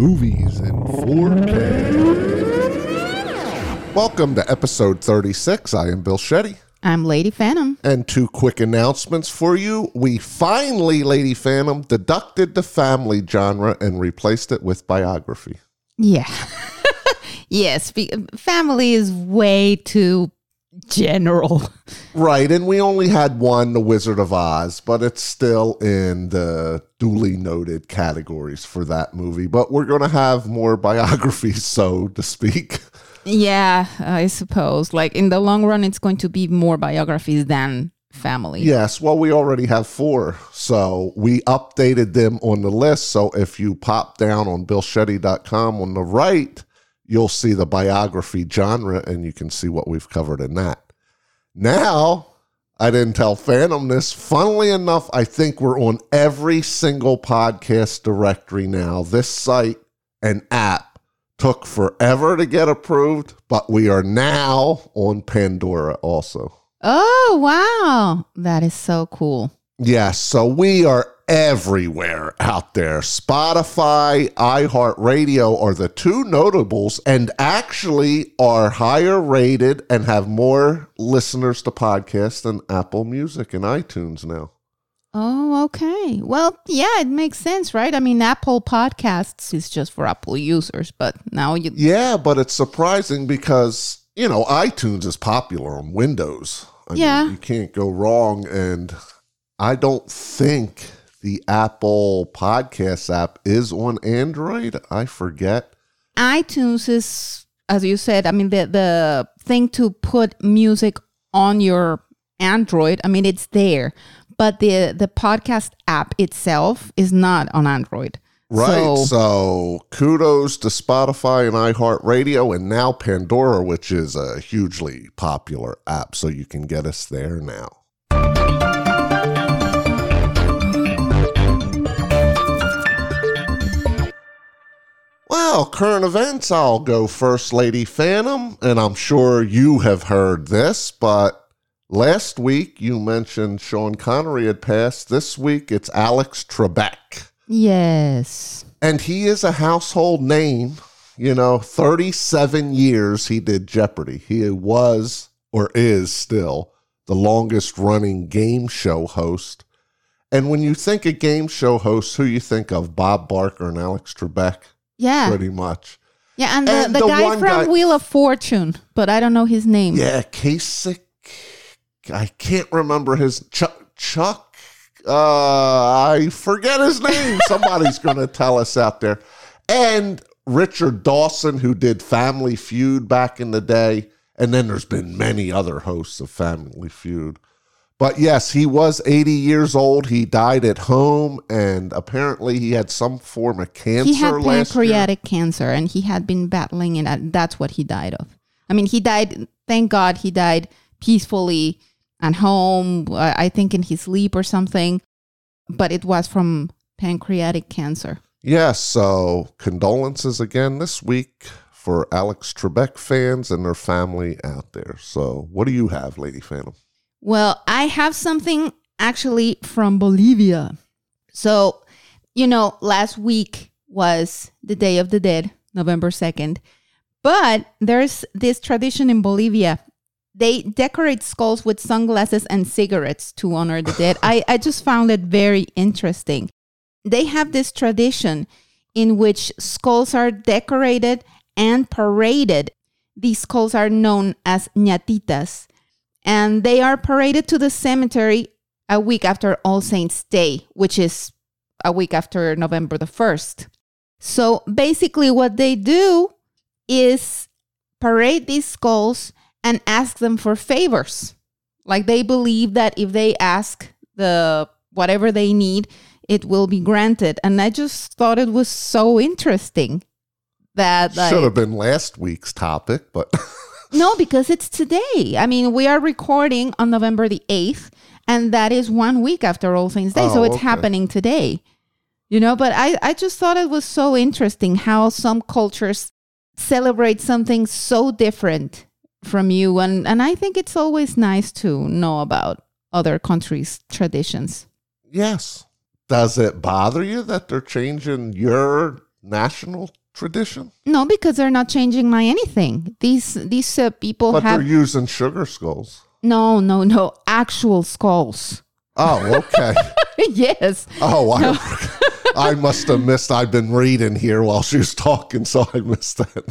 movies in 4K. Welcome to episode 36. I am Bill Shetty. I'm Lady Phantom. And two quick announcements for you. We finally, Lady Phantom, deducted the family genre and replaced it with biography. Yeah. yes, family is way too general. Right, and we only had one, The Wizard of Oz, but it's still in the duly noted categories for that movie. But we're going to have more biographies, so to speak. Yeah, I suppose. Like in the long run, it's going to be more biographies than family. Yes, well, we already have four. So we updated them on the list. So if you pop down on BillShetty.com on the right, you'll see the biography genre and you can see what we've covered in that. Now, I didn't tell Phantom this. Funnily enough, I think we're on every single podcast directory now. This site and app took forever to get approved, but we are now on Pandora also. Oh, wow. That is so cool. Yes. So we are everywhere out there. Spotify, iHeartRadio are the two notables and actually are higher rated and have more listeners to podcasts than Apple Music and iTunes now. Oh, okay. Well, yeah, it makes sense, right? I mean, Apple Podcasts is just for Apple users, but now you. Yeah, but it's surprising because, you know, iTunes is popular on Windows. I yeah. Mean, you can't go wrong. And I don't think the Apple Podcast app is on Android. I forget. iTunes is, as you said, I mean, the, the thing to put music on your Android, I mean, it's there, but the, the podcast app itself is not on Android. Right. So, so, kudos to Spotify and iHeartRadio and now Pandora, which is a hugely popular app. So you can get us there now. Well, current events, I'll go first, Lady Phantom, and I'm sure you have heard this, but last week you mentioned Sean Connery had passed. This week it's Alex Trebek. Yes. And he is a household name. You know, 37 years he did Jeopardy. He was, or is still, the longest running game show host. And when you think of game show hosts, who you think of? Bob Barker and Alex Trebek? Yeah. Pretty much. Yeah, and the, the, the guy from guy, Wheel of Fortune, but I don't know his name. Yeah, Kasich. I can't remember his Chuck. Chuck. Uh, I forget his name. Somebody's going to tell us out there. And Richard Dawson, who did Family Feud back in the day. And then there's been many other hosts of Family Feud. But yes, he was 80 years old. He died at home, and apparently he had some form of cancer. He had pancreatic cancer, and he had been battling it. And that's what he died of. I mean, he died. Thank God, he died peacefully at home. I think in his sleep or something. But it was from pancreatic cancer. Yes. So condolences again this week for Alex Trebek fans and their family out there. So, what do you have, Lady Phantom? Well, I have something actually from Bolivia. So, you know, last week was the Day of the Dead, November 2nd. But there's this tradition in Bolivia. They decorate skulls with sunglasses and cigarettes to honor the dead. I, I just found it very interesting. They have this tradition in which skulls are decorated and paraded. These skulls are known as ñatitas and they are paraded to the cemetery a week after All Saints' Day, which is a week after November the 1st. So basically, what they do is parade these skulls and ask them for favors. Like they believe that if they ask the whatever they need, it will be granted. And I just thought it was so interesting that like, should have been last week's topic, but No, because it's today. I mean, we are recording on November the 8th, and that is one week after All Saints Day. Oh, so it's okay. happening today. You know, but I, I just thought it was so interesting how some cultures celebrate something so different from you. And, and I think it's always nice to know about other countries' traditions. Yes. Does it bother you that they're changing your national tradition? No, because they're not changing my anything. These these uh, people But have they're using sugar skulls. no, no, no actual skulls. Oh, okay. yes. oh, I, I must have missed. I've been reading here while she was talking, so I missed that.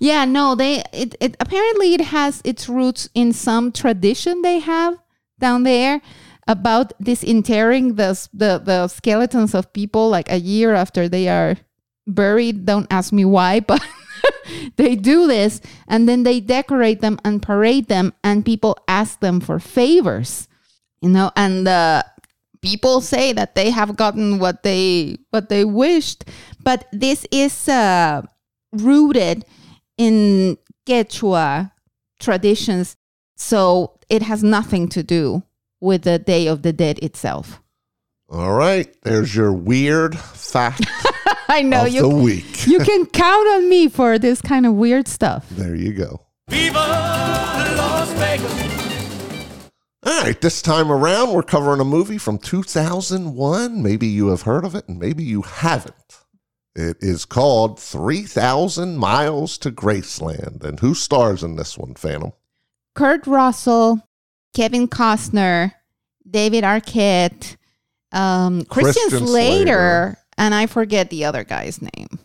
Yeah, no, they it, it apparently it has its roots in some tradition they have down there about disinterring the the the skeletons of people like a year after they are buried. Don't ask me why, but they do this and then they decorate them and parade them and people ask them for favors. You know, and the people say that they have gotten what they what they wished, but this is uh rooted in Quechua traditions. So it has nothing to do with the Day of the Dead itself. All right, there's your weird fact I know of you the week. you can count on me for this kind of weird stuff. There you go. Viva Las Vegas! All right, this time around, we're covering a movie from 2001. Maybe you have heard of it, and maybe you haven't. It is called 3,000 Miles to Graceland. And who stars in this one, Phantom? Kurt Russell, Kevin Costner, David Arquette, um, Christian, Christian Slater, Slater. And I forget the other guy's name.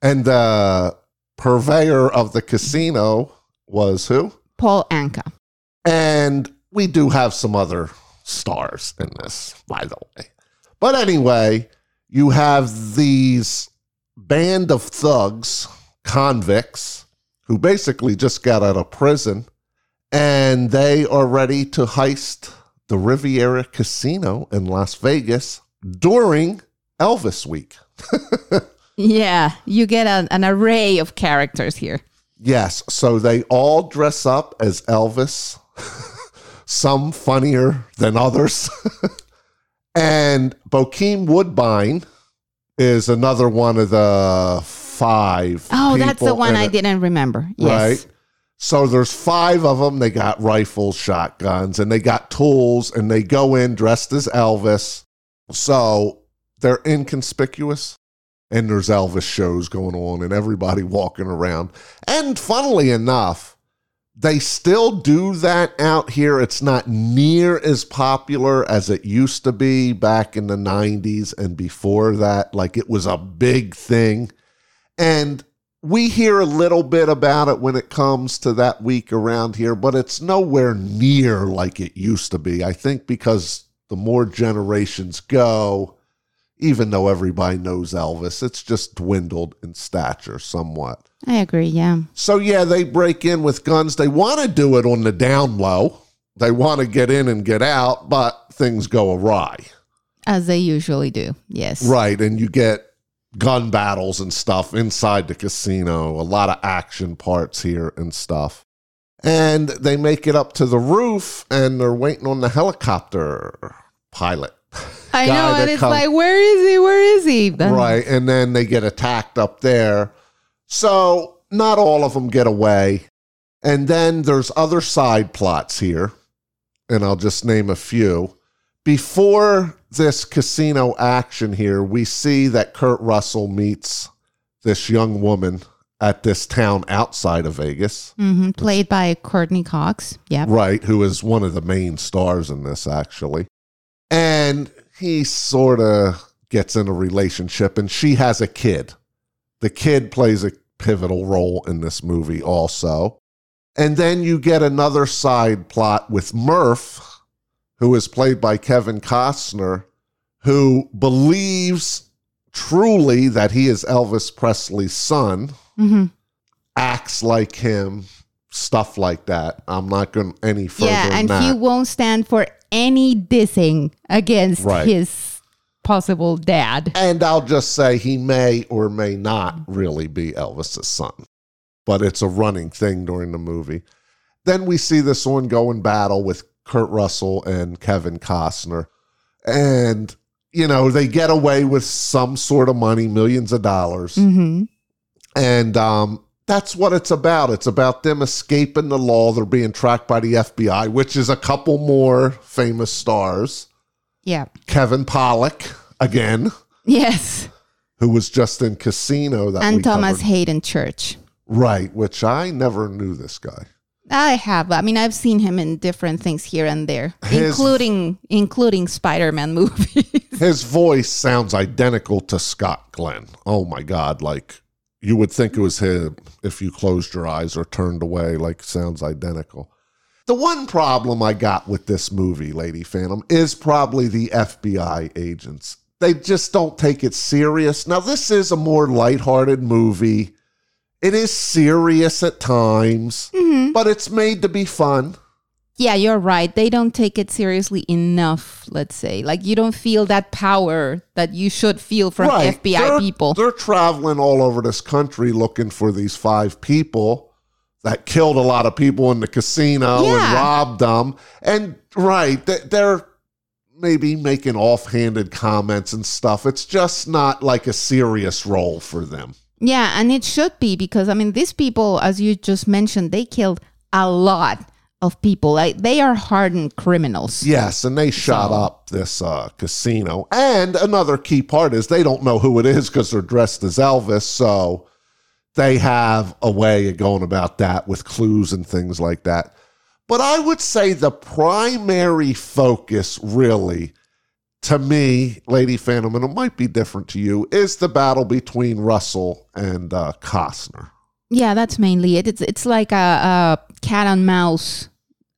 And the purveyor of the casino was who? Paul Anka. And we do have some other stars in this, by the way. But anyway, you have these band of thugs, convicts, who basically just got out of prison, and they are ready to heist the Riviera Casino in Las Vegas during Elvis Week. Yeah, you get an, an array of characters here. Yes, so they all dress up as Elvis, some funnier than others. and Bokeem Woodbine is another one of the five. Oh, that's the one I it, didn't remember. Yes. Right? So there's five of them. They got rifles, shotguns, and they got tools, and they go in dressed as Elvis. So they're inconspicuous and there's Elvis shows going on and everybody walking around. And funnily enough, they still do that out here. It's not near as popular as it used to be back in the 90s and before that. Like it was a big thing. And we hear a little bit about it when it comes to that week around here, but it's nowhere near like it used to be. I think because the more generations go, even though everybody knows Elvis, it's just dwindled in stature somewhat. I agree. Yeah. So, yeah, they break in with guns. They want to do it on the down low, they want to get in and get out, but things go awry. As they usually do. Yes. Right. And you get gun battles and stuff inside the casino, a lot of action parts here and stuff. And they make it up to the roof and they're waiting on the helicopter pilot. I know. And it's like, where is he? Where is he? Then- right. And then they get attacked up there. So not all of them get away. And then there's other side plots here. And I'll just name a few. Before this casino action here, we see that Kurt Russell meets this young woman at this town outside of Vegas. Mhm, Played by Courteney Cox. Yeah. Right, who is one of the main stars in this, actually. And he sort of gets in a relationship, and she has a kid. The kid plays a pivotal role in this movie, also. And then you get another side plot with Murph, who is played by Kevin Costner, who believes truly that he is Elvis Presley's son hmm acts like him, stuff like that. I'm not going any further Yeah. And he won't stand for any dissing against Right. his possible dad. and I'll just say he may or may not really be Elvis's son, but it's a running thing during the movie. Then we see this ongoing battle with Kurt Russell and Kevin Costner. And, you know, they get away with some sort of money, millions of dollars. hmm And um, that's what it's about. It's about them escaping the law. They're being tracked by the FBI, which is a couple more famous stars. Yeah. Kevin Pollak again, Yes. who was just in Casino that we and Thomas covered. Haden Church. right? Which I never knew this guy. I have. I mean, I've seen him in different things here and there, His- including including Spider-Man movies. His voice sounds identical to Scott Glenn. Oh my God! Like you would think it was him if you closed your eyes or turned away. Like sounds identical. The one problem I got with this movie, Lady Phantom, is probably the FBI agents. They just don't take it serious. Now, this is a more lighthearted movie. It is serious at times, mm-hmm. but it's made to be fun. Yeah, you're right. They don't take it seriously enough. Let's say, like you don't feel that power that you should feel from FBI They're- people. They're traveling all over this country looking for these five people that killed a lot of people in the casino and robbed them. And right, they're maybe making offhanded comments and stuff. It's just not like a serious role for them. Yeah, and it should be because I mean these people, as you just mentioned, they killed a lot of people. Like they are hardened criminals. Yes, and they shot So- up this uh, casino. And another key part is they don't know who it is because they're dressed as Elvis. So they have a way of going about that with clues and things like that. But I would say the primary focus, really, to me, Lady Phantom, and it might be different to you, is the battle between Russell and uh, Costner. Yeah, that's mainly it. It's it's like a, a cat and mouse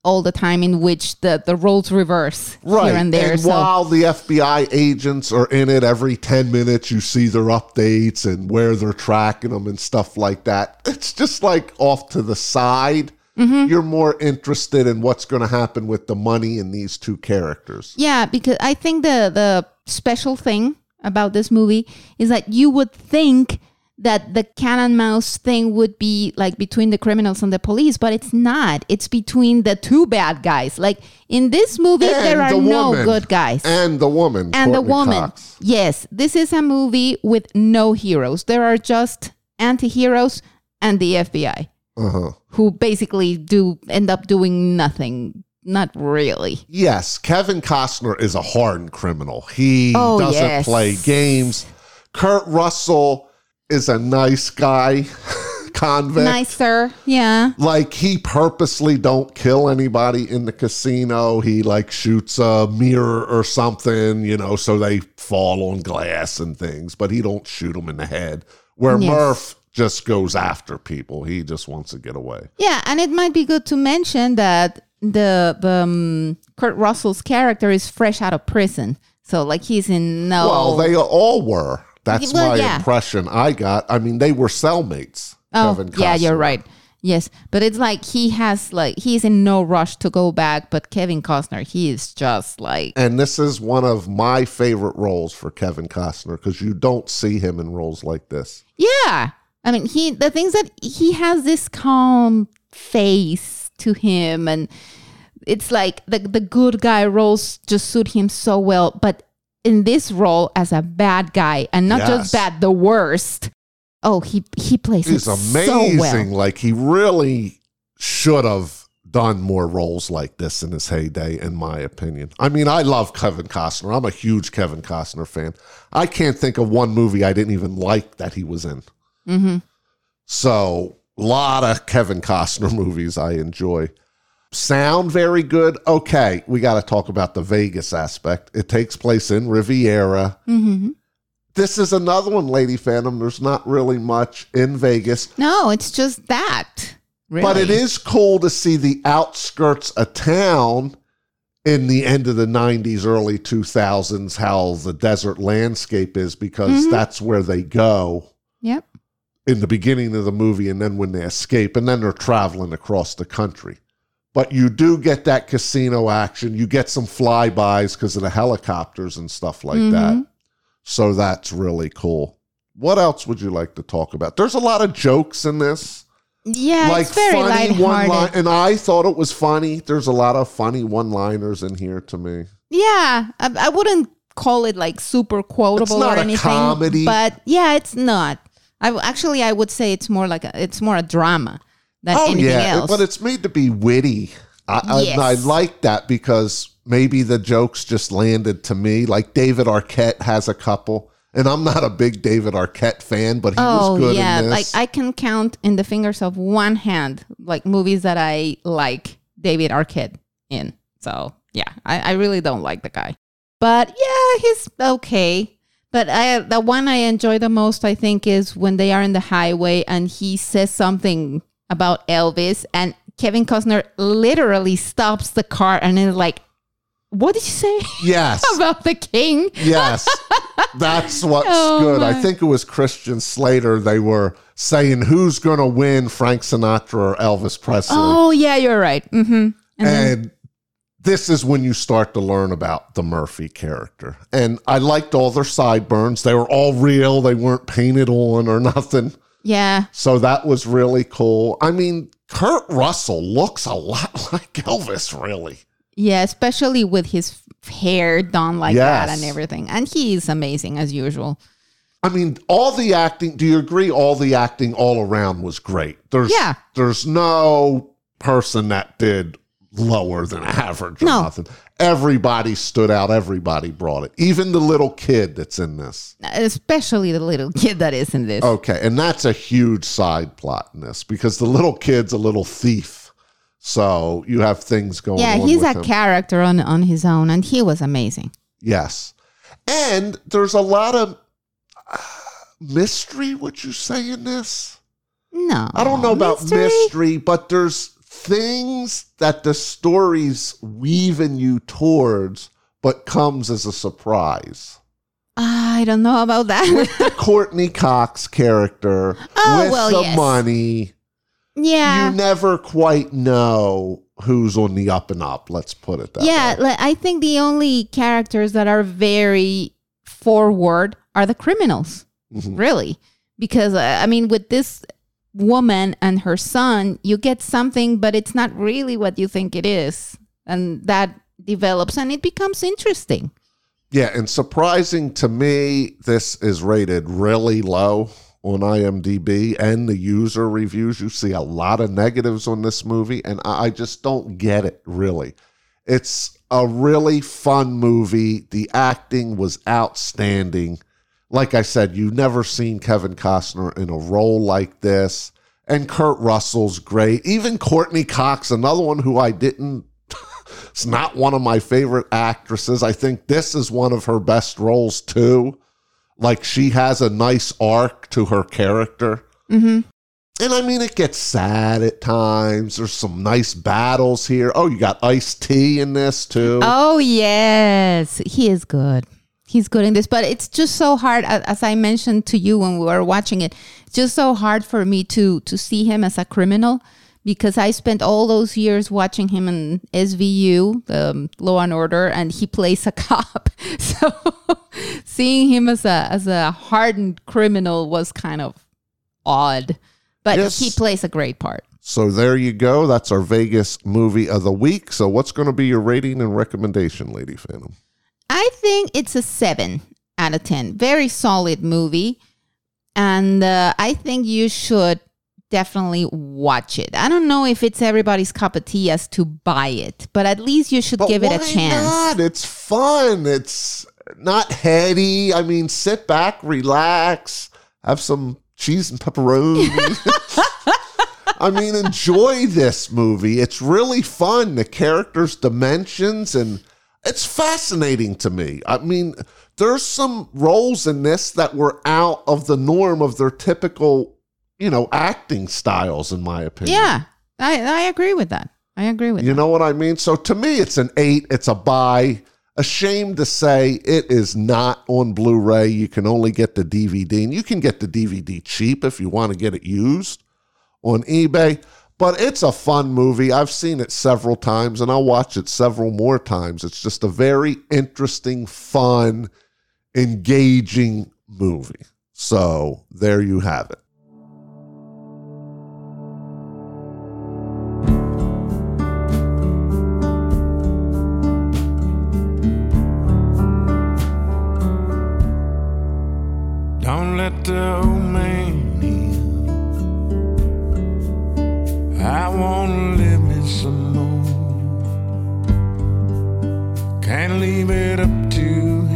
all the time, in which the the roles reverse Right. here and there. so while the FBI agents are in it every 10 minutes, you see their updates and where they're tracking them and stuff like that. It's just like off to the side. Mm-hmm. You're more interested in what's going to happen with the money in these two characters. yeah, because I think the the special thing about this movie is that you would think that the cat and mouse thing would be like between the criminals and the police, but it's not. It's between the two bad guys. Like in this movie, And there are the no good guys. And the woman. and the woman. Cox. Yes, this is a movie with no heroes. There are just anti-heroes and the FBI Uh-huh. who basically do end up doing nothing. Not really. Yes, Kevin Costner is a hardened criminal. He Oh, doesn't yes. play games. Kurt Russell is a nice guy, convict. Nicer, yeah. like he purposely don't kill anybody in the casino he like shoots a mirror or something you know so they fall on glass and things but he don't shoot them in the head where Yes. murph just goes after people he just wants to get away Yeah, and it might be good to mention that the the um, Kurt Russell's character is fresh out of prison, so like he's in no. well they all were that's Well, my yeah. impression i got i mean they were cellmates oh, Kevin yeah, you're right. Yes, but it's like he has like he's in no rush to go back, but Kevin Costner, he is just like and this is one of my favorite roles for kevin costner because you don't see him in roles like this Yeah. I mean, he the things that he has this calm face to him and it's like the the good guy roles just suit him so well, but in this role as a bad guy and not Yes. just bad, the worst. Oh, he he plays He's it amazing. so well. Like he really should have done more roles like this in his heyday, in my opinion. I mean, I love Kevin Costner. I'm a huge Kevin Costner fan. I can't think of one movie I didn't even like that he was in. hmm So, a lot of Kevin Costner movies I enjoy. Sound very good. Okay, we got to talk about the Vegas aspect. It takes place in Riviera. hmm This is another one, Lady Phantom. There's not really much in Vegas. No, it's just that. Really. But it is cool to see the outskirts of town in the end of the 90s, early 2000s, how the desert landscape is, because Mhm. that's where they go Yep. in the beginning of the movie and then when they escape, and then they're traveling across the country. But you do get that casino action. You get some flybys because of the helicopters and stuff like that. Mhm. So that's really cool. What else would you like to talk about? There's a lot of jokes in this Yeah, it's very one line, and I thought it was funny. There's a lot of funny one-liners in here to me. Yeah, I, I wouldn't call it like super quotable or anything. comedy. but yeah, it's not. I actually I would say it's more like a it's more a drama than oh, anything else. Oh, but it's made to be witty. I, I- Yes. I, like that because maybe the jokes just landed to me. Like David Arquette has a couple. And I'm not a big David Arquette fan, but he Oh was good yeah, like. I can count in the fingers of one hand like movies that I like David Arquette in. So yeah, I, I really don't like the guy, but yeah, he's okay. But I the one I enjoy the most I think is when they are in the highway and he says something about Elvis and Kevin Costner literally stops the car and is like, "What did you say yes. about the king?" yes. That's what's Oh, good. I think it was Christian Slater. They were saying who's going to win Frank Sinatra or Elvis Presley. Oh yeah, you're right. Mm-hmm. And then- and this is when you start to learn about the Murphy character. And I liked all their sideburns. They were all real, they weren't painted on or nothing. Yeah, So that was really cool. I mean, Kurt Russell looks a lot like Elvis, really. Yeah, especially with his hair done like that and everything. And he is amazing as usual. I mean, all the acting, do you agree all the acting all around was great? There's Yeah. there's no person that did lower than average or No. nothing. Everybody stood out, everybody brought it. Even the little kid that's in this. Especially the little kid that is in this. Okay, and that's a huge side plot in this because the little kid's a little thief. So you have things going yeah, on. he's a him. character on, on his own, and he was amazing. Yes. And there's a lot of uh, mystery, would you say, in this? No. I don't know about mystery? mystery. but there's things that the story's weaving you towards, but comes as a surprise. I don't know about that. With the Courteney Cox character, Oh, with well, the yes. money, yeah. you never quite know who's on the up and up. Let's put it that yeah, way. like, I think the only characters that are very forward are the criminals, Mhm. really. Because, uh, I mean, with this woman and her son, you get something, but it's not really what you think it is. And that develops and it becomes interesting. Yeah, and surprising to me, this is rated really low on IMDb and the user reviews. You see a lot of negatives on this movie, and I just don't get it really. It's a really fun movie. The acting was outstanding. Like I said, you've never seen Kevin Costner in a role like this. And Kurt Russell's great. Even Courteney Cox, another one who I didn't it's not one of my favorite actresses. I think this is one of her best roles too. Like she has a nice arc to her character. hmm And I mean, it gets sad at times. There's some nice battles here. Oh, you got Ice T in this too. Oh yes, he is good. He's good in this, but it's just so hard. As I mentioned to you when we were watching it, it's just so hard for me to to see him as a criminal because I spent all those years watching him in SVU, the um, Law and Order, and he plays a cop. So seeing him as a as a hardened criminal was kind of odd, but Yes. he plays a great part. So there you go. That's our Vegas movie of the week. So what's going to be your rating and recommendation, Lady Phantom? I think it's a seven out of 10. Very solid movie. And uh, I think you should definitely watch it. I don't know if it's everybody's cup of tea as to buy it, but at least you should give it a chance. Not? It's fun. It's not heady. I mean, sit back, relax, have some cheese and pepperoni. I mean, enjoy this movie. It's really fun. The characters' dimensions and it's fascinating to me. I mean, there's some roles in this that were out of the norm of their typical, you know, acting styles, in my opinion. Yeah, I, I agree with that. I agree with You that. know what I mean? So to me, it's an eight. It's a buy. Ashamed to say it is not on Blu ray. You can only get the DVD, and you can get the DVD cheap if you want to get it used on eBay. But it's a fun movie. I've seen it several times, and I'll watch it several more times. It's just a very interesting, fun, engaging movie. So there you have it. Don't let the I wanna live me some more. Can't leave it up to him.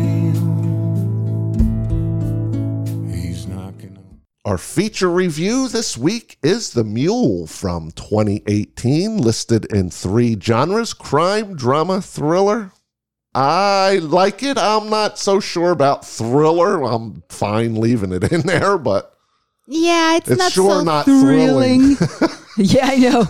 our feature review this week is The Mule from 2018, listed in three genres crime, drama, thriller. I like it. I'm not so sure about thriller. I'm fine leaving it in there, but Yeah, it's, It's not sure so not thrilling. yeah, I know.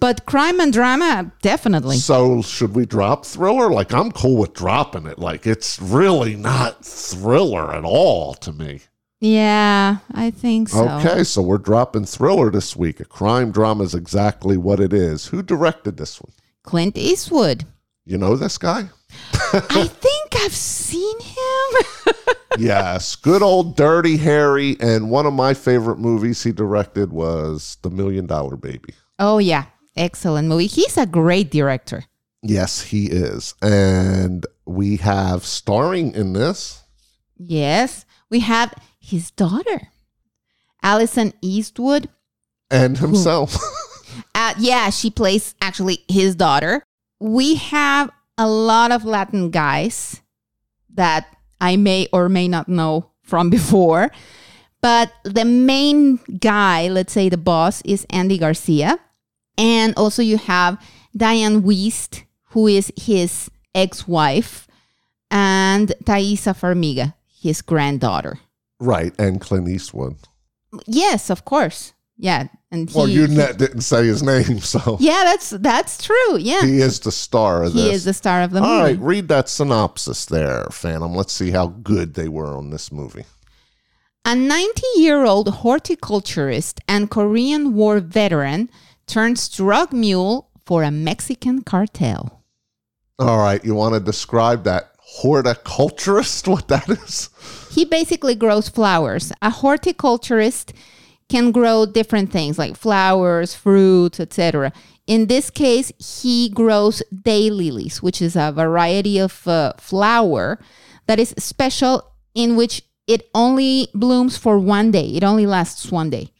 But crime and drama, definitely. so should we drop thriller? Like, I'm cool with dropping it. Like, it's really not thriller at all to me. Yeah, I think so. Okay, so we're dropping thriller this week. A crime drama is exactly what it is. Who directed this one? Clint Eastwood. You know this guy? I think I've seen him. yes, good old Dirty Harry. And one of my favorite movies he directed was The Million Dollar Baby. oh, yeah. Excellent movie. He's a great director. Yes, he is. And we have starring in this. Yes. We have his daughter, Alison Eastwood. And himself. Uh, yeah, she plays actually his daughter. We have a lot of Latin guys that I may or may not know from before. But the main guy, let's say the boss, is Andy Garcia. And also you have Dianne Wiest, who is his ex wife, and Taissa Farmiga, his granddaughter. right. And Clint Eastwood. Yes, of course. Yeah. And he, Well, you he- didn't say his name, so yeah, that's that's true. Yeah. he is the star of He this. is the star of the movie. All right, read that synopsis there, Phantom. Let's see how good they were on this movie. A 90 year old horticulturist and Korean War veteran turns drug mule for a Mexican cartel. All right, you want to describe that horticulturist? What that is? He basically grows flowers. A horticulturist can grow different things like flowers, fruits, etc. In this case, he grows daylilies, which is a variety of uh, flower that is special in which it only blooms for one day. It only lasts one day.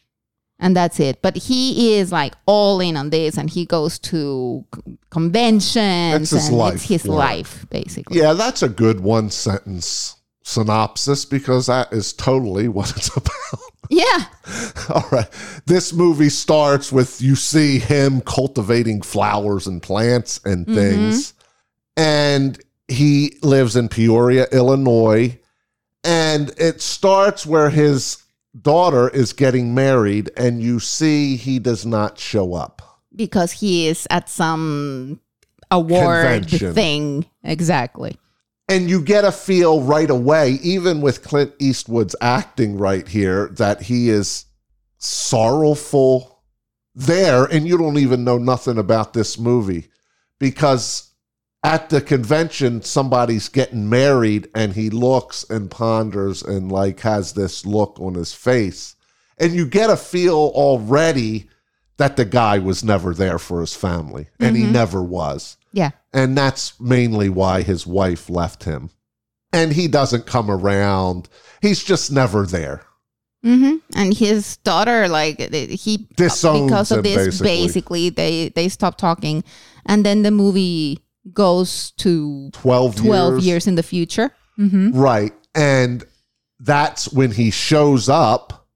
And that's it. But he is like all in on this and he goes to c- conventions That's his and life, it's his yeah. life, basically. Yeah, that's a good one sentence synopsis because that is totally what it's about. Yeah. All right. This movie starts with you see him cultivating flowers and plants and mm-hmm. things. And he lives in Peoria, Illinois. And it starts where his daughter is getting married, and you see he does not show up. because he is at some award Convention. thing. Exactly. And you get a feel right away, even with Clint Eastwood's acting right here, that he is sorrowful there, and you don't even know nothing about this movie because at the convention, somebody's getting married, and he looks and ponders and like has this look on his face, and you get a feel already that the guy was never there for his family, and he mm-hmm. never was. Yeah. And that's mainly why his wife left him. And he doesn't come around. He's just never there. hmm And his daughter, like he Disowns because of this, basically. basically. they they stop talking, and then the movie goes to 12, twelve years. years, in the future. hmm Right. And that's when he shows up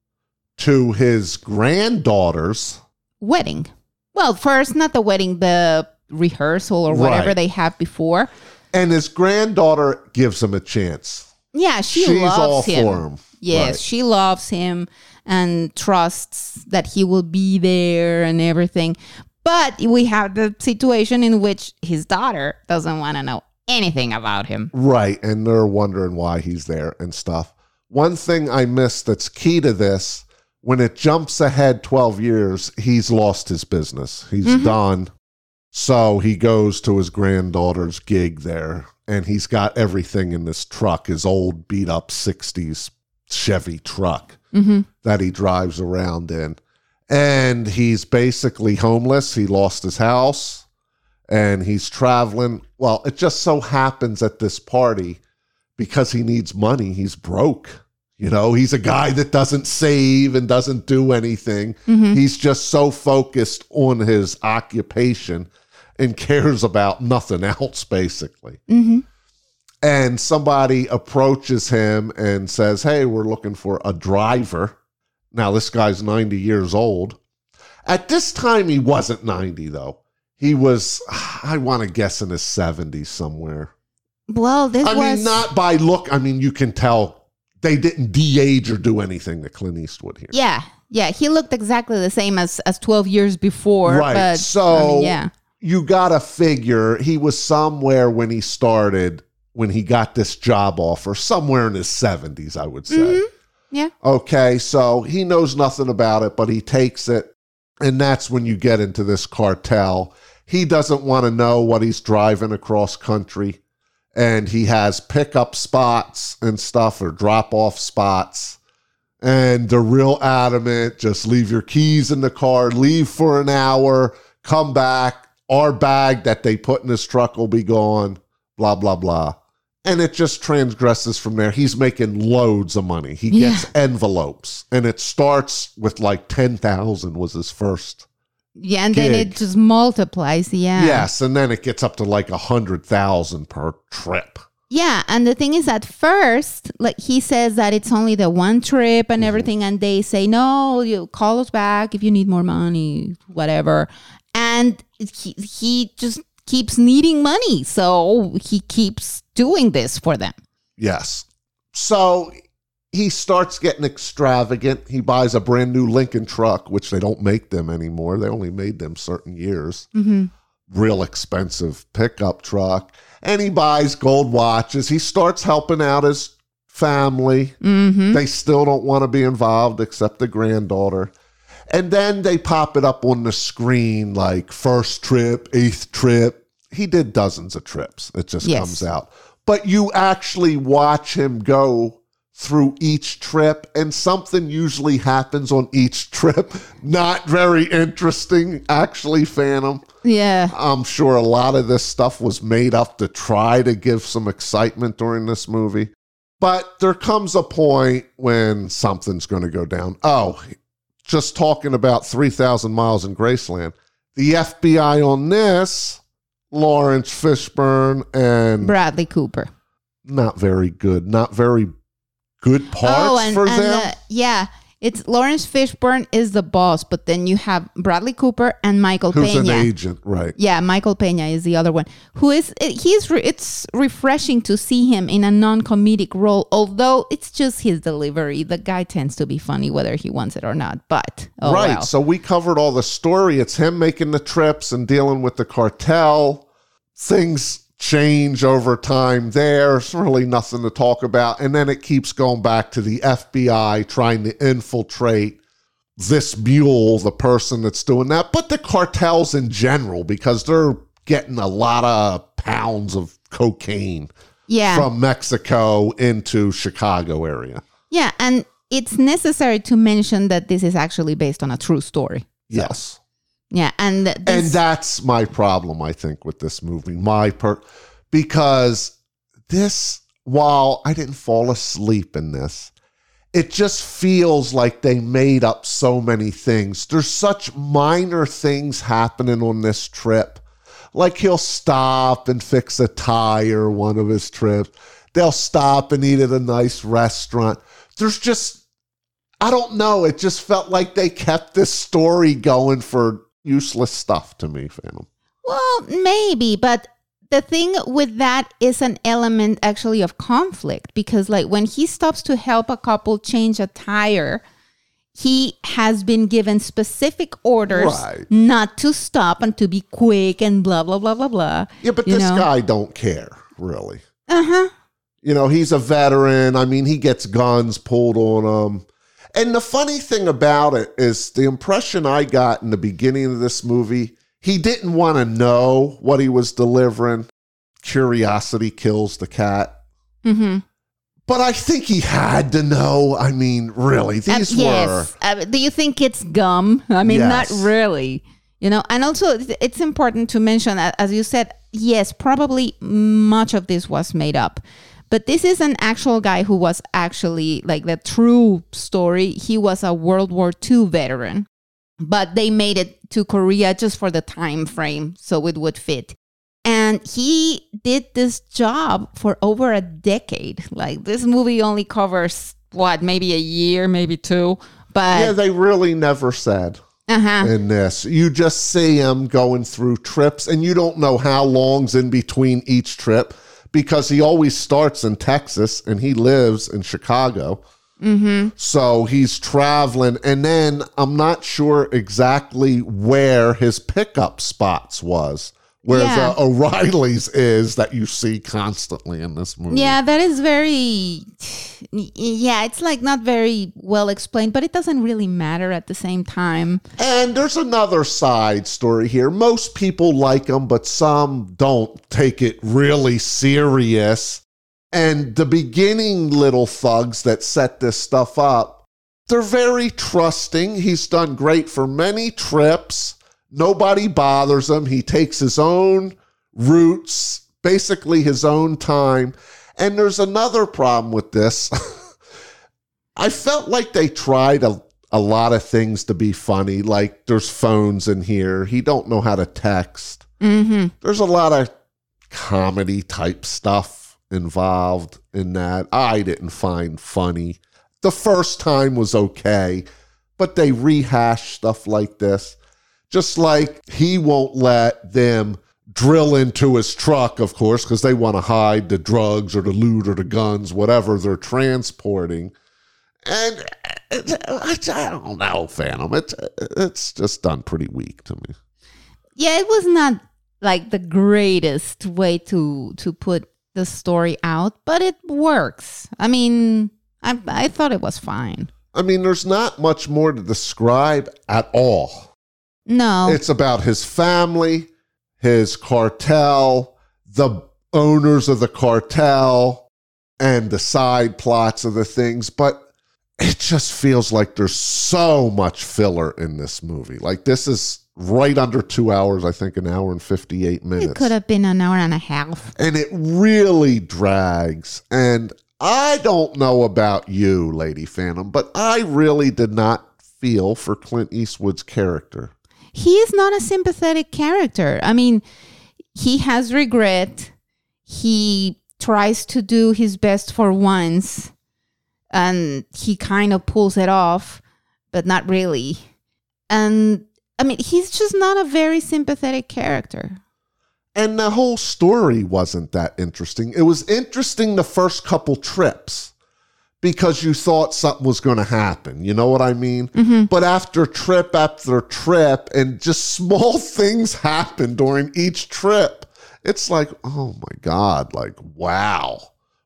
to his granddaughter's. Wedding. Well, first not the wedding, the rehearsal or whatever Right. they have before. And his granddaughter gives him a chance. Yeah, she She's loves all him. for him. Yes, Right. she loves him and trusts that he will be there and everything. But we have the situation in which his daughter doesn't want to know anything about him. Right. And they're wondering why he's there and stuff. One thing I missed that's key to this when it jumps ahead 12 years, he's lost his business. He's mm-hmm. done. So he goes to his granddaughter's gig there and he's got everything in this truck, his old beat up 60s Chevy truck hmm that he drives around in. And he's basically homeless. He lost his house and he's traveling. Well, it just so happens at this party because he needs money, he's broke. You know, he's a guy that doesn't save and doesn't do anything. hmm He's just so focused on his occupation and cares about nothing else, basically hmm and somebody approaches him and says, Hey, we're looking for a driver. Now, this guy's 90 years old. At this time, he wasn't 90, though. He was, I want to guess, in his 70s somewhere. Well, this I was mean, not by look. I mean, you can tell they didn't de-age or do anything to Clint Eastwood here. yeah, yeah. He looked exactly the same as as twelve years before. Right. But, So- I mean, yeah, You gotta figure he was somewhere when he started, when he got this job offer, somewhere in his 70s, I would say. Mhm. Yeah. Okay, so he knows nothing about it, but he takes it. And that's when you get into this cartel. He doesn't want to know what he's driving across country. And he has pickup spots and stuff or drop off spots. And they're real adamant just leave your keys in the car, leave for an hour, come back. Our bag that they put in his truck will be gone, blah, blah, blah and it just transgresses from there. He's making loads of money. He gets envelopes, and it starts with like ten thousand was his first. yeah, and then it just multiplies. Yeah, Yes, and then it gets up to like a hundred thousand per trip. Yeah, and the thing is, at first, like he says that it's only the one trip Mm-hmm. and everything, and they say no, you call us back if you need more money, whatever. And he he just keeps needing money, so he keeps doing this for them. Yes, so he starts getting extravagant. He buys a brand new Lincoln truck, which they don't make them anymore. They only made them certain years. Mm-hmm. real expensive pickup truck and he buys gold watches. He starts helping out his family. Mm-hmm. They still don't want to be involved except the granddaughter. And then they pop it up on the screen like first trip, eighth trip. He did dozens of trips. It just Yes. comes out. But you actually watch him go through each trip, and something usually happens on each trip. Not very interesting, actually, Phantom. Yeah. I'm sure a lot of this stuff was made up to try to give some excitement during this movie. But there comes a point when something's going to go down. Oh, just talking about 3,000 miles in Graceland. The FBI on this, Laurence Fishburne, and Bradley Cooper. not very good, not very good oh, parts oh, and, for and them. the- yeah, it's Laurence Fishburne is the boss, but then you have Bradley Cooper and Michael Who's Pena. an agent, right? Yeah, Michael Pena is the other one. Who is he's re, it's refreshing to see him in a non-comedic role, although it's just his delivery. The guy tends to be funny whether he wants it or not. But oh right. well. So we covered all the story. It's him making the trips and dealing with the cartel. Things change over time there. It's really nothing to talk about. And then it keeps going back to the FBI trying to infiltrate this mule, the person that's doing that, but the cartels in general, because they're getting a lot of pounds of cocaine yeah, from Mexico into Chicago area. yeah, and it's necessary to mention that this is actually based on a true story. Yes. Yeah, and th- and that's my problem i think with this movie. My per because this while i didn't fall asleep in this it just feels like they made up so many things. There's such minor things happening on this trip. Like he'll stop and fix a tire one of his trips. They'll stop and eat at a nice restaurant. There's just i don't know it just felt like they kept this story going for useless stuff to me phantom Well, maybe, but the thing with that is an element actually of conflict because, like, when he stops to help a couple change a tire, he has been given specific orders Right. not to stop and to be quick and blah blah blah blah blah. Yeah, but this know? guy don't care really. Uh huh. You know, he's a veteran. I mean, he gets guns pulled on him. And the funny thing about it is the impression I got in the beginning of this movie, he didn't want to know what he was delivering. Curiosity kills the cat. Mm-hmm. But I think he had to know. I mean, really, these were yes. Uh, do you think it's gum? I mean, Yes. not really. You know, and also it's- it's important to mention that, as you said, yes, probably much of this was made up. But this is an actual guy who was actually like the true story. He was a World War II veteran, but they made it to Korea just for the time frame so it would fit. And he did this job for over a decade. Like this movie only covers what, maybe a year, maybe two. But Yeah, they really never said uh-huh. in this. You just see him going through trips, and you don't know how long's in between each trip because he always starts in Texas and he lives in Chicago. Mm-hmm. So he's traveling, and then I'm not sure exactly where his pickup spots was. Where Yeah. the O'Reilly's is that you see constantly in this movie. Yeah, that is very. Yeah, it's like not very well explained, but it doesn't really matter at the same time. And there's another side story here. Most people like them, but some don't take it really serious. And the beginning little thugs that set this stuff up, they're very trusting. He's done great for many trips. Nobody bothers him. He takes his own routes, basically his own time. And there's another problem with this. I felt like they tried a, a lot of things to be funny. Like there's phones in here. He don't know how to text. Mm-hmm. There's a lot of comedy type stuff involved in that. I didn't find funny. The first time was okay, but they rehash stuff like this. Just like he won't let them drill into his truck, of course, because they want to hide the drugs or the loot or the guns, whatever they're transporting. And uh, I I don't know, Phantom. It's it's just done pretty weak to me. Yeah, it was not like the greatest way to to put the story out, but it works. I mean, I I thought it was fine. I mean, there's not much more to describe at all. No, It's about his family, his cartel, the owners of the cartel, and the side plots of the things. But it just feels like there's so much filler in this movie. Like, this is right under two hours, I think, an hour and 58 minutes. it could have been an hour and a half. and it really drags. And I don't know about you, Lady Phantom, but I really did not feel for Clint Eastwood's character. He is not a sympathetic character. I mean, he has regret. He tries to do his best for once and he kind of pulls it off, but not really. And I mean, he's just not a very sympathetic character. And the whole story wasn't that interesting. It was interesting the first couple trips because you thought something was going to happen. You know what I mean? Mm-hmm. But after trip after trip, and just small things happen during each trip, it's like, oh my God, like, wow.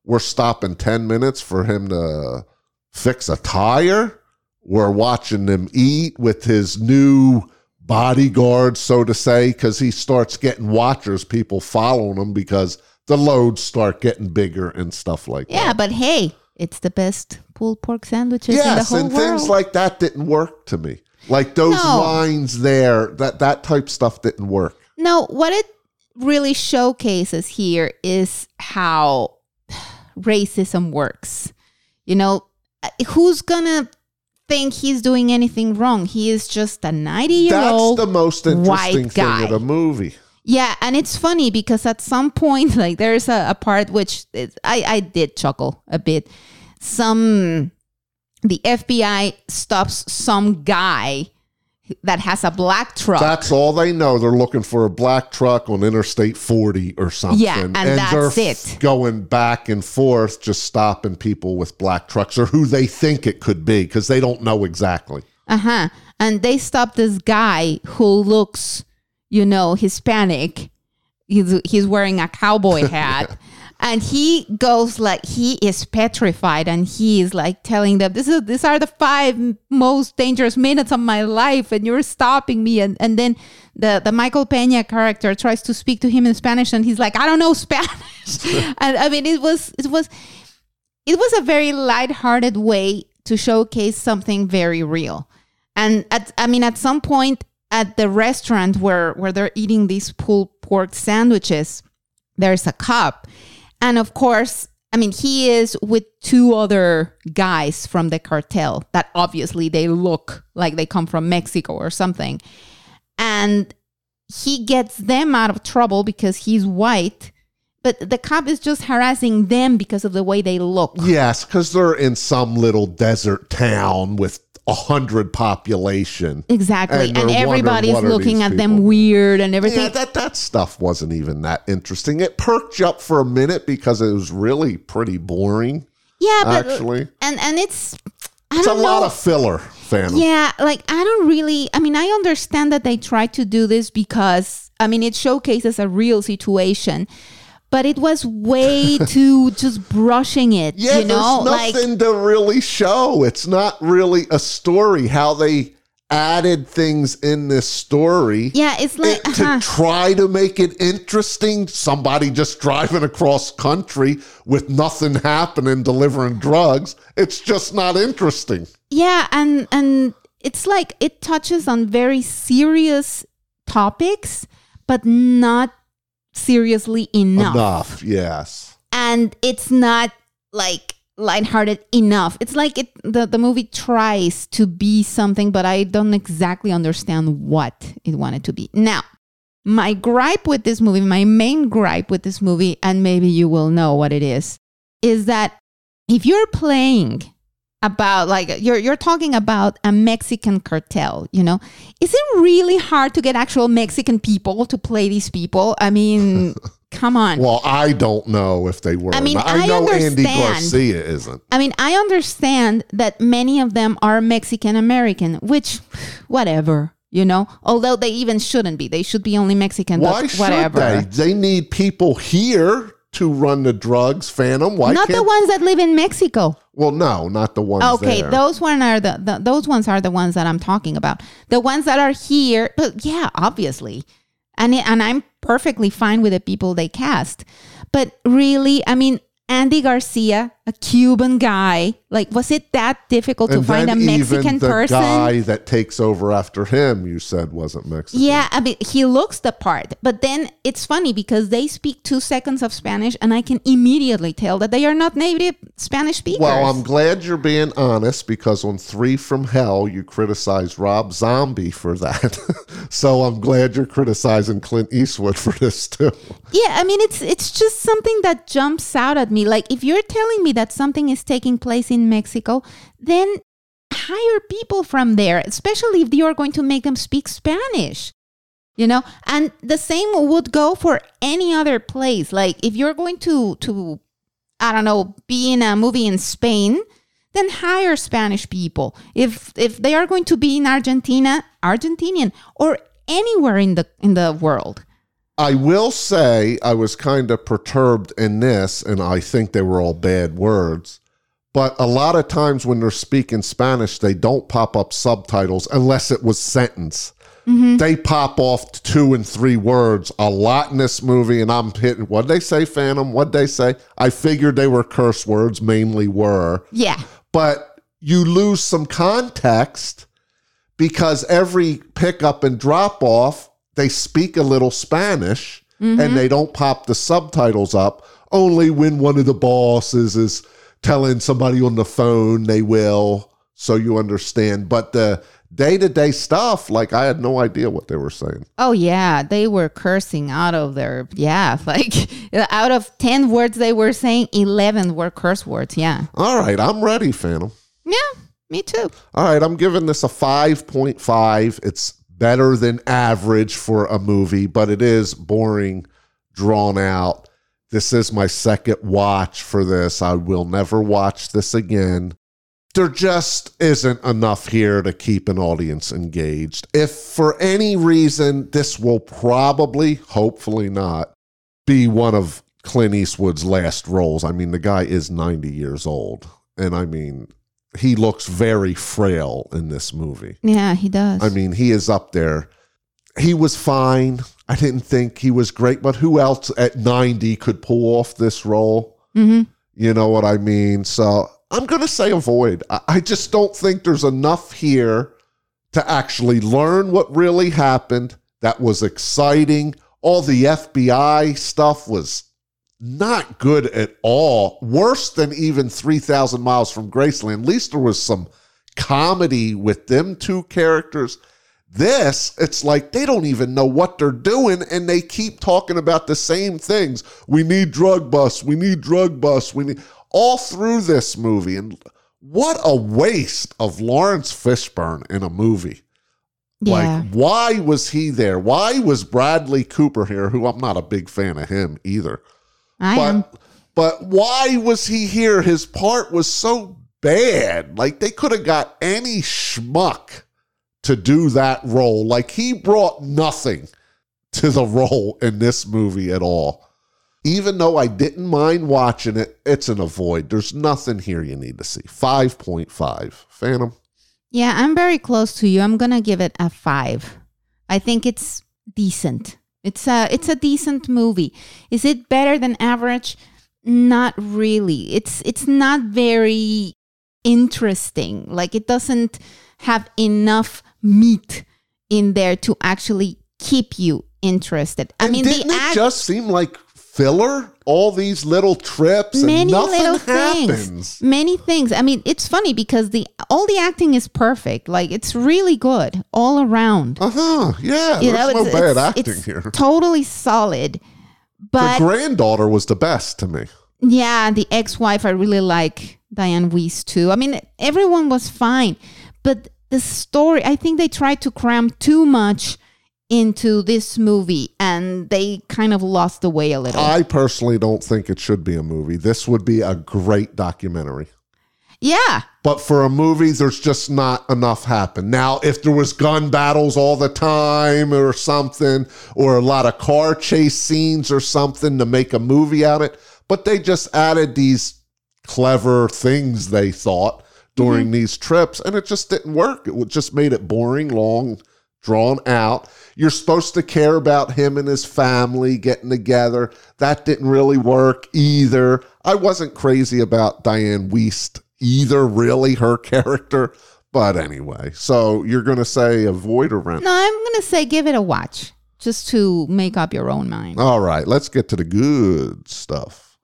We're stopping 10 minutes for him to fix a tire. We're watching him eat with his new bodyguard, so to say, because he starts getting watchers, people following him because the loads start getting bigger and stuff like Yeah, that. Yeah, but hey, it's the best pulled pork sandwiches in the Yes, whole and world. things like that didn't work to me. Like those No. lines there, that that type stuff didn't work. No, what it really showcases here is how racism works. You know, uh, who's gonna think he's doing anything wrong? He is just a 90 year old. That's the most white interesting thing guy. of the movie. Yeah, and it's funny because at some point, like there's a, a part which is, I, I did chuckle a bit. Some, the FBI stops some guy that has a black truck. That's all they know. They're looking for a black truck on Interstate 40 or something. Yeah, and that's they're it. Going back and forth, just stopping people with black trucks or who they think it could be because they don't know exactly. Uh huh. And they stop this guy who looks, you know, Hispanic. He's he's wearing a cowboy hat. And he goes like he is petrified, and he is like telling them, "This is these are the five most dangerous minutes of my life, and you're stopping me." And and then the the Michael Pena character tries to speak to him in Spanish, and he's like, "I don't know Spanish." and I mean, it was it was it was a very lighthearted way to showcase something very real. And at I mean at some point at the restaurant where where they're eating these pulled pork sandwiches, there's a cop. And of course, I mean he is with two other guys from the cartel that obviously they look like they come from Mexico or something. And he gets them out of trouble because he's white. But the cop is just harassing them because of the way they look. Yes, because they're in some little desert town with hundred population. Exactly. And And, everybody's looking at them weird and everything. Yeah, that that stuff wasn't even that interesting. It perked you up for a minute because it was really pretty boring. yeah, but uh, Actually, and and it's I it's a don't lot know. of filler. Phantom. Yeah, like I don't really. I mean, I understand that they try to do this because I mean it showcases a real situation, but it was way too just brushing it. Yeah, you know, there's like nothing to really show. It's not really a story. How they added things in this story. yeah, it's like it- to uh-huh. try to make it interesting, somebody just driving across country with nothing happening, delivering drugs. It's just not interesting. yeah, and and it's like it touches on very serious topics, but not seriously enough. Enough, yes. and it's not like lighthearted enough. It's like it the, the movie tries to be something, but I don't exactly understand what it wanted to be. Now, my gripe with this movie, my main gripe with this movie, and maybe you will know what it is, is that if you're playing about like you're you're talking about a Mexican cartel, you know, is it really hard to get actual Mexican people to play these people? I mean, come on. Well, I don't know if they were. I mean, I I know Andy. Garcia isn't. I mean, I understand that many of them are Mexican American, which, whatever, you know. Although they even shouldn't be, they should be only Mexican. Why but should whatever. they? They need people here to run the drugs, Phantom. Why Not the ones that live in Mexico. well, no, not the ones. Okay, there. those one are the, the those ones are the ones that I'm talking about. The ones that are here, but yeah, obviously, and it- and I'm perfectly fine with the people they cast. But really, I mean, Andy Garcia, a Cuban guy, like, was it that difficult to find a Mexican even the person? guy that takes over after him, you said wasn't Mexican. Yeah, I mean, he looks the part, but then it's funny because they speak two seconds of Spanish, and I can immediately tell that they are not native Spanish speakers. Well, I'm glad you're being honest because on Three from Hell, you criticized Rob Zombie for that. so I'm glad you're criticizing Clint Eastwood for this too. yeah, I mean, it's it's just something that jumps out at me. Like, if you're telling me that something is taking place in Mexico, then hire people from there, especially if you are going to make them speak Spanish. You know, and the same would go for any other place. Like, if you're going to to I don't know, be in a movie in Spain, then hire Spanish people. If if they are going to be in Argentina, Argentinian or anywhere in the in the world. I will say I was kind of perturbed in this, and I think they were all bad words. But a lot of times when they're speaking Spanish, they don't pop up subtitles unless it was sentence. Mm-hmm. They pop off two and three words a lot in this movie, and I'm hitting. What'd they say, Phantom? What'd they say? I figured they were curse words, mainly were Yeah. but you lose some context because every pickup and drop off they speak a little spanish and they don't pop the subtitles up only when one of the bosses is telling somebody on the phone they will so you understand but the day-to-day stuff like i had no idea what they were saying Oh yeah, they were cursing out of their yeah, like out of 10 words they were saying, 11 were curse words. Yeah. all right i'm ready phantom Yeah, me too. All right, I'm giving this a 5.5. It's better than average for a movie, but it is boring, drawn out. This is my second watch for this. I will never watch this again. There just isn't enough here to keep an audience engaged. If for any reason this will probably, hopefully not, be one of Clint Eastwood's last roles. I mean, the guy is 90 years old. And I mean, he looks very frail in this movie. Yeah, he does. I mean, he is up there. He was fine. I didn't think he was great, but who else at 90 could pull off this role? hmm You know what I mean? So I'm going to say avoid. I, I just don't think there's enough here to actually learn what really happened. That was exciting. All the FBI stuff was not good at all. Worse than even 3,000 miles from Graceland. At least there was some comedy with them two characters. This, it's like they don't even know what they're doing and they keep talking about the same things. We need drug busts. We need drug busts. We need all through this movie. And what a waste of Laurence Fishburne in a movie. Yeah. Like, why was he there? Why was Bradley Cooper here, who I'm not a big fan of him either? I but, am. But why was he here? His part was so bad. Like, they could have got any schmuck to do that role. Like, he brought nothing to the role in this movie at all. Even though I didn't mind watching it, it's an avoid. There's nothing here you need to see. 5.5. Phantom. Yeah, I'm very close to you. I'm gonna give it a five. I think it's decent. It's a it's a decent movie. Is it better than average? Not really. It's it's not very interesting. Like it doesn't have enough meat in there to actually keep you interested. I And mean, didn't the it act, just seem like filler? All these little trips many and nothing little happens. things many things i mean it's funny because the all the acting is perfect like it's really good all around Uh huh. Yeah. you there's know no it's, bad it's, acting it's here. totally solid But The granddaughter was the best to me. yeah the ex-wife i really like Dianne Wiest too i mean everyone was fine but the story i think they tried to cram too much into this movie and they kind of lost the way a little I personally don't think it should be a movie. This would be a great documentary. yeah But for a movie, there's just not enough happen. Now, if there was gun battles all the time or something, or a lot of car chase scenes or something to make a movie out of it, but they just added these clever things they thought during mm-hmm. these trips, and it just didn't work. It just made it boring, long, drawn out. You're supposed to care about him and his family getting together. That didn't really work either. I wasn't crazy about Dianne Wiest either, really, her character. But anyway, so you're going to say avoid or rent? no i'm gonna say give it a watch just to make up your own mind All right, let's get to the good stuff.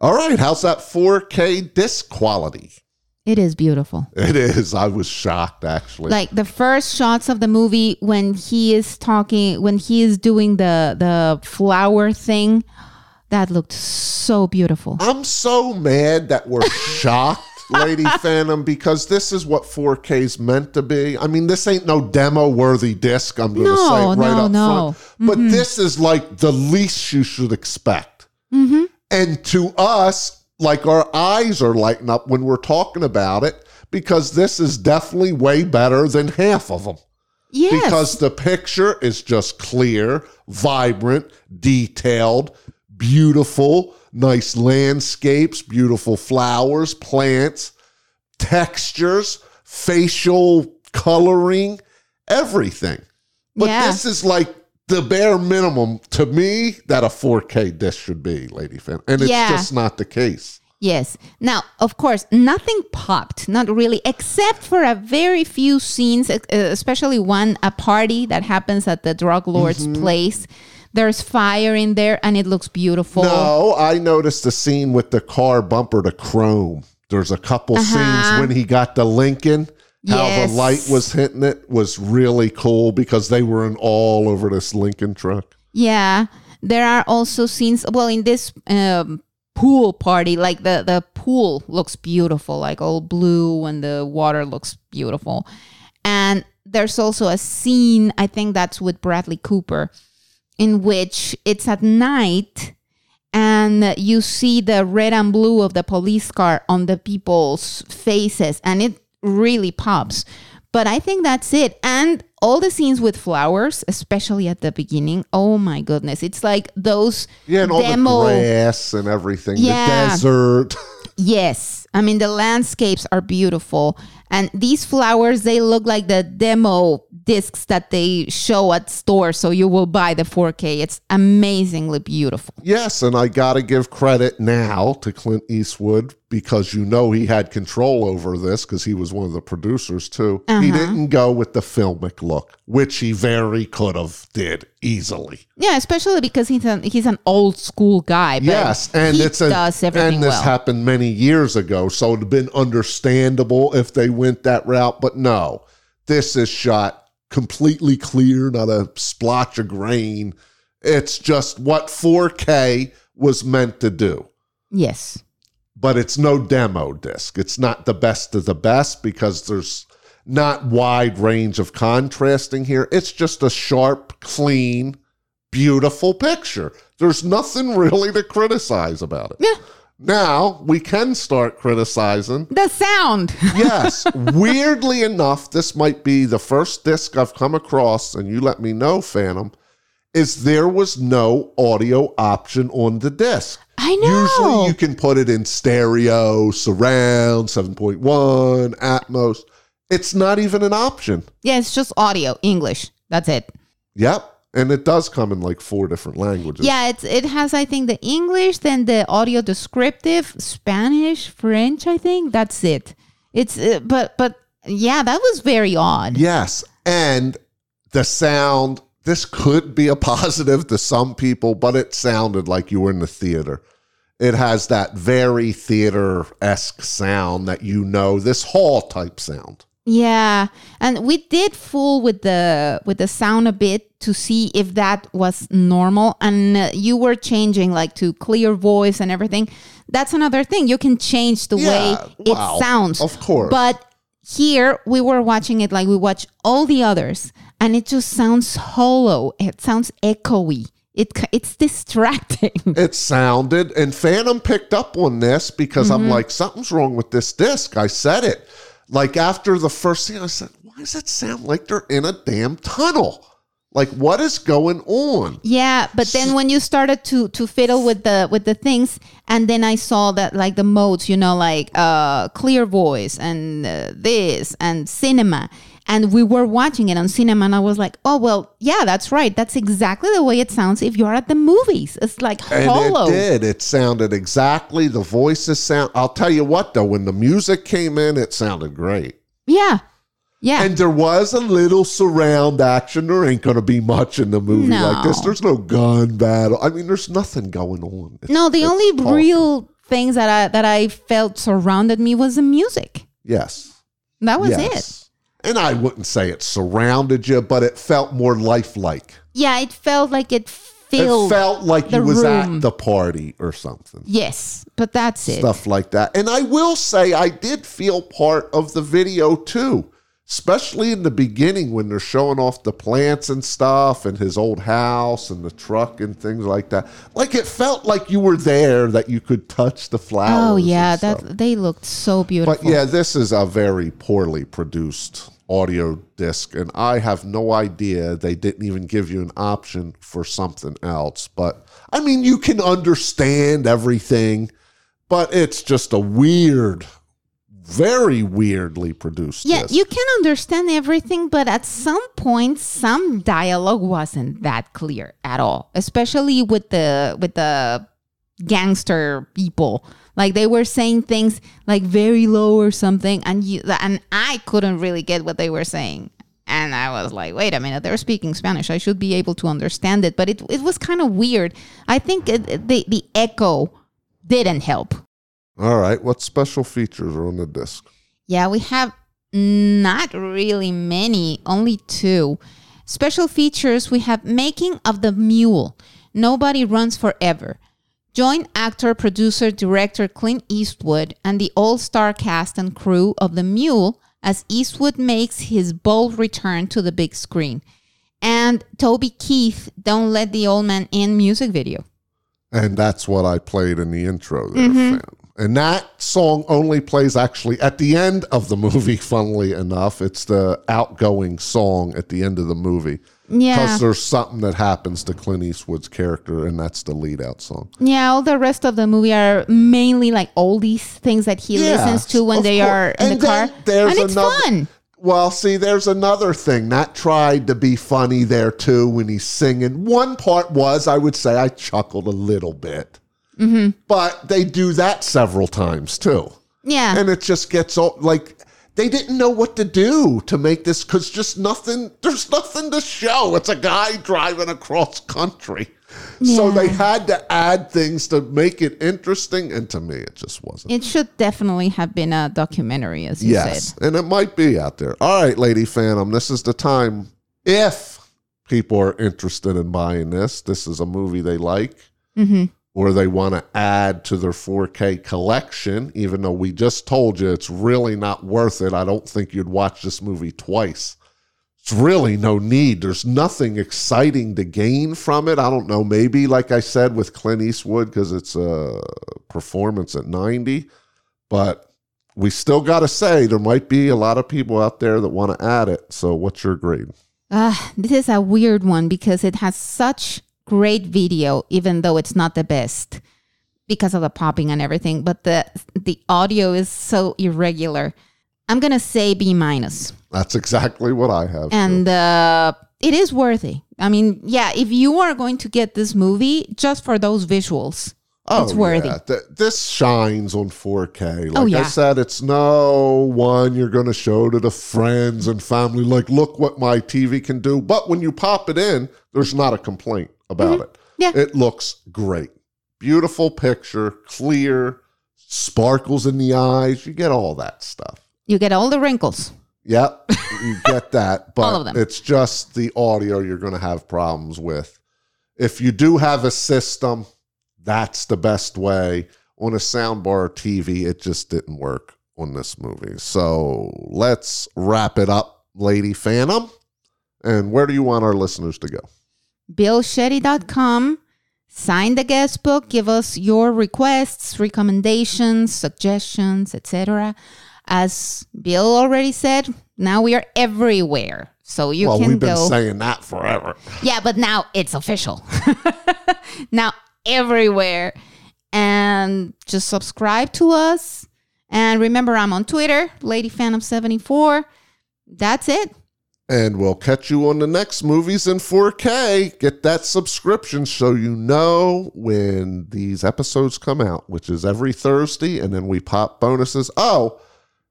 All right, how's that 4K disc quality? It is beautiful. It is. I was shocked actually. Like the first shots of the movie when he is talking, when he is doing the the flower thing, that looked so beautiful. I'm so mad that we're shocked, Lady Phantom, because this is what 4K is meant to be. I mean, this ain't no demo worthy disc, I'm going to No, say right no, up no. front. But this is like the least you should expect. Mm-hmm. And to us, like our eyes are lighting up when we're talking about it because this is definitely way better than half of them. Yes. Because the picture is just clear, vibrant, detailed, beautiful, nice landscapes, beautiful flowers, plants, textures, facial coloring, everything. But Yeah. this is like the bare minimum to me that a 4K disc should be, Lady Fan. And it's Yeah. just not the case. Yes. Now, of course, nothing popped, not really, except for a very few scenes, especially one, a party that happens at the drug lord's Mm-hmm. place. There's fire in there and it looks beautiful. No, I noticed the scene with the car bumper to chrome. There's a couple Uh-huh. scenes when he got the Lincoln, how Yes. the light was hitting it was really cool because they were in all over this Lincoln truck. Yeah. There are also scenes, well, in this um, pool party, like the, the pool looks beautiful, like all blue and the water looks beautiful. And there's also a scene, I think that's with Bradley Cooper, in which it's at night and you see the red and blue of the police car on the people's faces and it really pops. But I think that's it. And all the scenes with flowers, especially at the beginning, oh my goodness. It's like those Yeah, and all demo. the grass and everything, Yeah. the desert. Yes. I mean, the landscapes are beautiful. And these flowers, they look like the demo discs that they show at stores. So you will buy the 4K. It's amazingly beautiful. Yes, and I got to give credit now to Clint Eastwood because you know he had control over this because he was one of the producers too. He Uh-huh. didn't go with the filmic look, which he very could have did easily. Yeah, especially because he's an he's an old school guy. Yes, and he it's a, and this well. happened many years ago, so it'd have been understandable if they went that route. But no, this is shot completely clear, not a splotch of grain. It's just what 4K was meant to do. yes. but it's no demo disc. It's not the best of the best because there's not wide range of contrasting here. It's just a sharp, clean, beautiful picture. There's nothing really to criticize about it. Yeah. Now we can start criticizing. The sound. Yes, weirdly enough, this might be the first disc I've come across, and you let me know, Phantom, is there was no audio option on the disc. I know. Usually you can put it in stereo, surround, 7.1, Atmos. It's not even an option. yeah, it's just audio, English. That's it. Yep. And it does come in like four different languages. Yeah, it's it has I think the English, then the audio descriptive, Spanish, French. I think that's it. It's uh, but but yeah, that was very odd. Yes. And the sound, this could be a positive to some people, but it sounded like you were in the theater. It has that very theater esque sound that you know, this hall type sound. Yeah, and we did fool with the with the sound a bit to see if that was normal, and uh, you were changing like to clear voice and everything. That's another thing. You can change the Yeah, way it wow, sounds, of course. But here we were watching it like we watch all the others, and it just sounds hollow. It sounds echoey. It it's distracting. It sounded, and Phantom picked up on this because Mm-hmm. I'm like, something's wrong with this disc. I said it. Like after the first scene, I said, why does it sound like they're in a damn tunnel? Like, what is going on? Yeah, but then when you started to to fiddle with the with the things, and then I saw that like the modes, you know, like uh clear voice and uh, this and cinema, and we were watching it on cinema, and I was like, oh well, yeah, that's right, that's exactly the way it sounds if you're at the movies. It's like And hollow. it did. It sounded exactly the voices sound. I'll tell you what, though, when the music came in, it sounded great. Yeah, yeah. And there was a little surround action. There ain't going to be much in the movie like this. There's no gun battle. I mean, there's nothing going on. It's- no, the only real things that I that I felt surrounded me was the music. Yes. That was it. And I wouldn't say it surrounded you, but it felt more lifelike. Yeah, it felt like it It filled. felt like you was room. at the party or something. yes, but that's it. stuff like that. And I will say, I did feel part of the video too, especially in the beginning when they're showing off the plants and stuff and his old house and the truck and things like that. Like it felt like you were there, that you could touch the flowers. Oh yeah, that they looked so beautiful. But yeah, this is a very poorly produced audio disc, and I have no idea they didn't even give you an option for something else. But I mean, you can understand everything, but it's just a weird, very weirdly produced yeah, disc. you can understand everything, but at some point, some dialogue wasn't that clear at all, especially with the with the gangster people. Like they were saying things like very low or something, and you and I couldn't really get what they were saying. And I was like, wait a minute, they're speaking Spanish. I should be able to understand it. But it, it was kind of weird. I think it, the, the echo didn't help. All right, what special features are on the disc? Yeah, we have not really many, only two. Special features we have Making of the Mule. Nobody runs forever. Join actor, producer, director Clint Eastwood and the all star cast and crew of The Mule as Eastwood makes his bold return to the big screen. And Toby Keith, Don't Let the Old Man In music video. And that's what I played in the intro there, Mm-hmm. fam. And that song only plays actually at the end of the movie, funnily enough. It's the outgoing song at the end of the movie. Yeah. Because there's something that happens to Clint Eastwood's character, and that's the lead out song. Yeah, all the rest of the movie are mainly like oldies things that he Yeah, listens to when they course. are in And the car. there's and it's another- fun. Well, see, there's another thing that tried to be funny there too when he's singing. One part was, I would say, I chuckled a little bit. Mm-hmm. But they do that several times too. Yeah. and it just gets all like they didn't know what to do to make this because just nothing there's nothing to show. It's a guy driving across country. So they had to add things to make it interesting and to me it just wasn't. It should definitely have been a documentary, as you yes said. and it might be out there. All right lady phantom this is the time if people are interested in buying this this is a movie they like. Hmm or they want to add to their 4K collection, even though we just told you it's really not worth it. I don't think you'd watch this movie twice. It's really no need. There's nothing exciting to gain from it. I don't know. Maybe, like I said, with Clint Eastwood, because it's a performance at 90. But we still got to say there might be a lot of people out there that want to add it. So, what's your grade? Uh, this is a weird one because it has such great video, even though it's not the best because of the popping and everything. But the the audio is so irregular. I'm gonna say B minus, That's exactly what I have. and uh, it is worthy. I mean, yeah, if you are going to get this movie just for those visuals, oh, it's worthy. Yeah. Th- this shines on 4K. Like Oh, I said, it's no one you're going to show to the friends and family, like, look what my TV can do. But when you pop it in, there's not a complaint about it. Mm-hmm. Yeah. It looks great. Beautiful picture, clear, sparkles in the eyes. You get all that stuff. you get all the wrinkles. Yep, you get that, but All of them. it's just the audio you're going to have problems with. If you do have a system, that's the best way. On a soundbar TV, it just didn't work on this movie. So let's wrap it up, Lady Phantom. And where do you want our listeners to go? BillShetty.com. Sign the guest book. Give us your requests, recommendations, suggestions, etc. As Bill already said, now we are everywhere. So you well, can we've been go. saying that forever. yeah, but now it's official. now everywhere. And just subscribe to us. And remember, I'm on Twitter, Lady Phantom 74. That's it. And we'll catch you on the next movies in 4K. Get that subscription so you know when these episodes come out, which is every Thursday, and then we pop bonuses. Oh,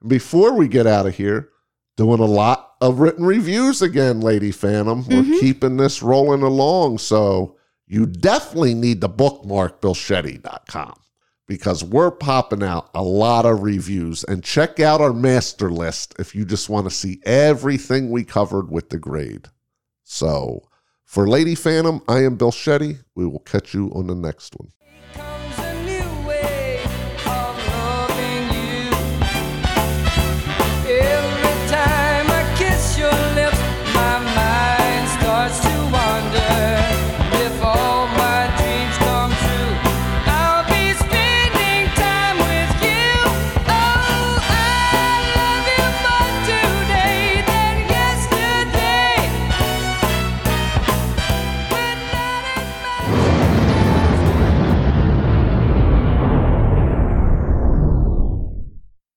before we get out of here, doing a lot of written reviews again, Lady Phantom. We're mm-hmm. keeping this rolling along. So you definitely need to bookmark BillShetty.com because we're popping out a lot of reviews. And check out our master list if you just want to see everything we covered with the grade. So for Lady Phantom, I am Bill Shetty. We will catch you on the next one.